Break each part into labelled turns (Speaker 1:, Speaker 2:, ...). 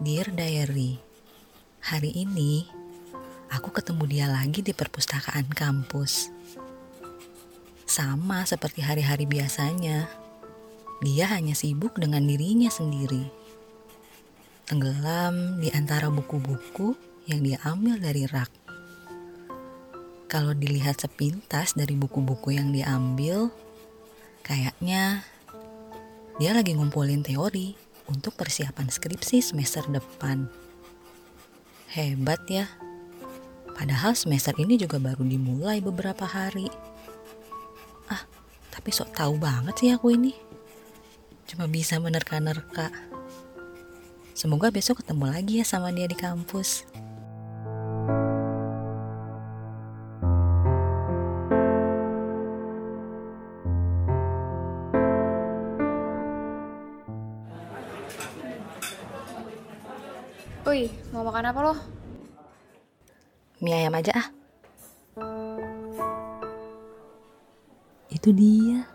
Speaker 1: Dear Diary, hari ini aku ketemu dia lagi di perpustakaan kampus. Sama seperti hari-hari biasanya, dia hanya sibuk dengan dirinya sendiri. Tenggelam di antara buku-buku yang dia ambil dari rak. Kalau dilihat sepintas dari buku-buku yang diambil, kayaknya dia lagi ngumpulin teori untuk persiapan skripsi semester depan. Hebat ya. Padahal semester ini juga baru dimulai beberapa hari. Ah, tapi sok tahu banget sih aku ini. Cuma bisa menerka-nerka. Semoga besok ketemu lagi ya sama dia di kampus.
Speaker 2: Woi, mau makan apa lo?
Speaker 1: Mie ayam aja ah. Itu dia.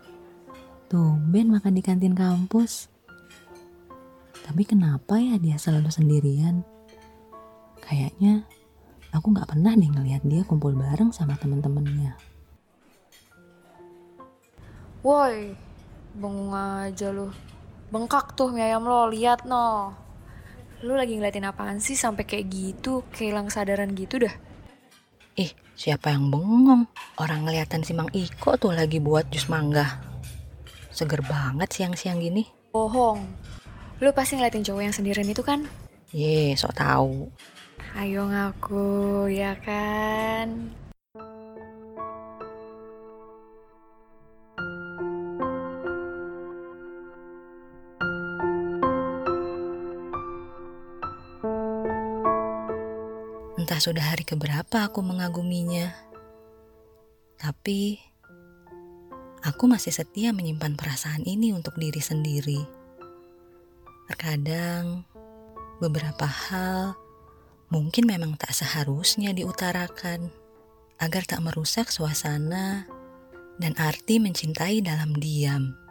Speaker 1: Tumben makan di kantin kampus. Tapi kenapa ya dia selalu sendirian? Kayaknya aku nggak pernah nih ngeliat dia kumpul bareng sama temen-temennya.
Speaker 2: Woi, bengong aja lo. Bengkak tuh mie ayam lo, lihat no. Lu lagi ngeliatin apaan sih sampai kayak gitu, kayak hilang kesadaran gitu dah.
Speaker 1: Ih, siapa yang bengong? Orang ngeliatan si Mang Iko tuh lagi buat jus mangga. Seger banget siang-siang gini.
Speaker 2: Bohong. Lu pasti ngeliatin cowok yang sendirian itu kan?
Speaker 1: Ye, sok tahu.
Speaker 2: Ayo ngaku, ya kan?
Speaker 1: Entah sudah hari keberapa aku mengaguminya. Tapi aku masih setia menyimpan perasaan ini untuk diri sendiri. Terkadang beberapa hal mungkin memang tak seharusnya diutarakan agar tak merusak suasana dan arti mencintai dalam diam.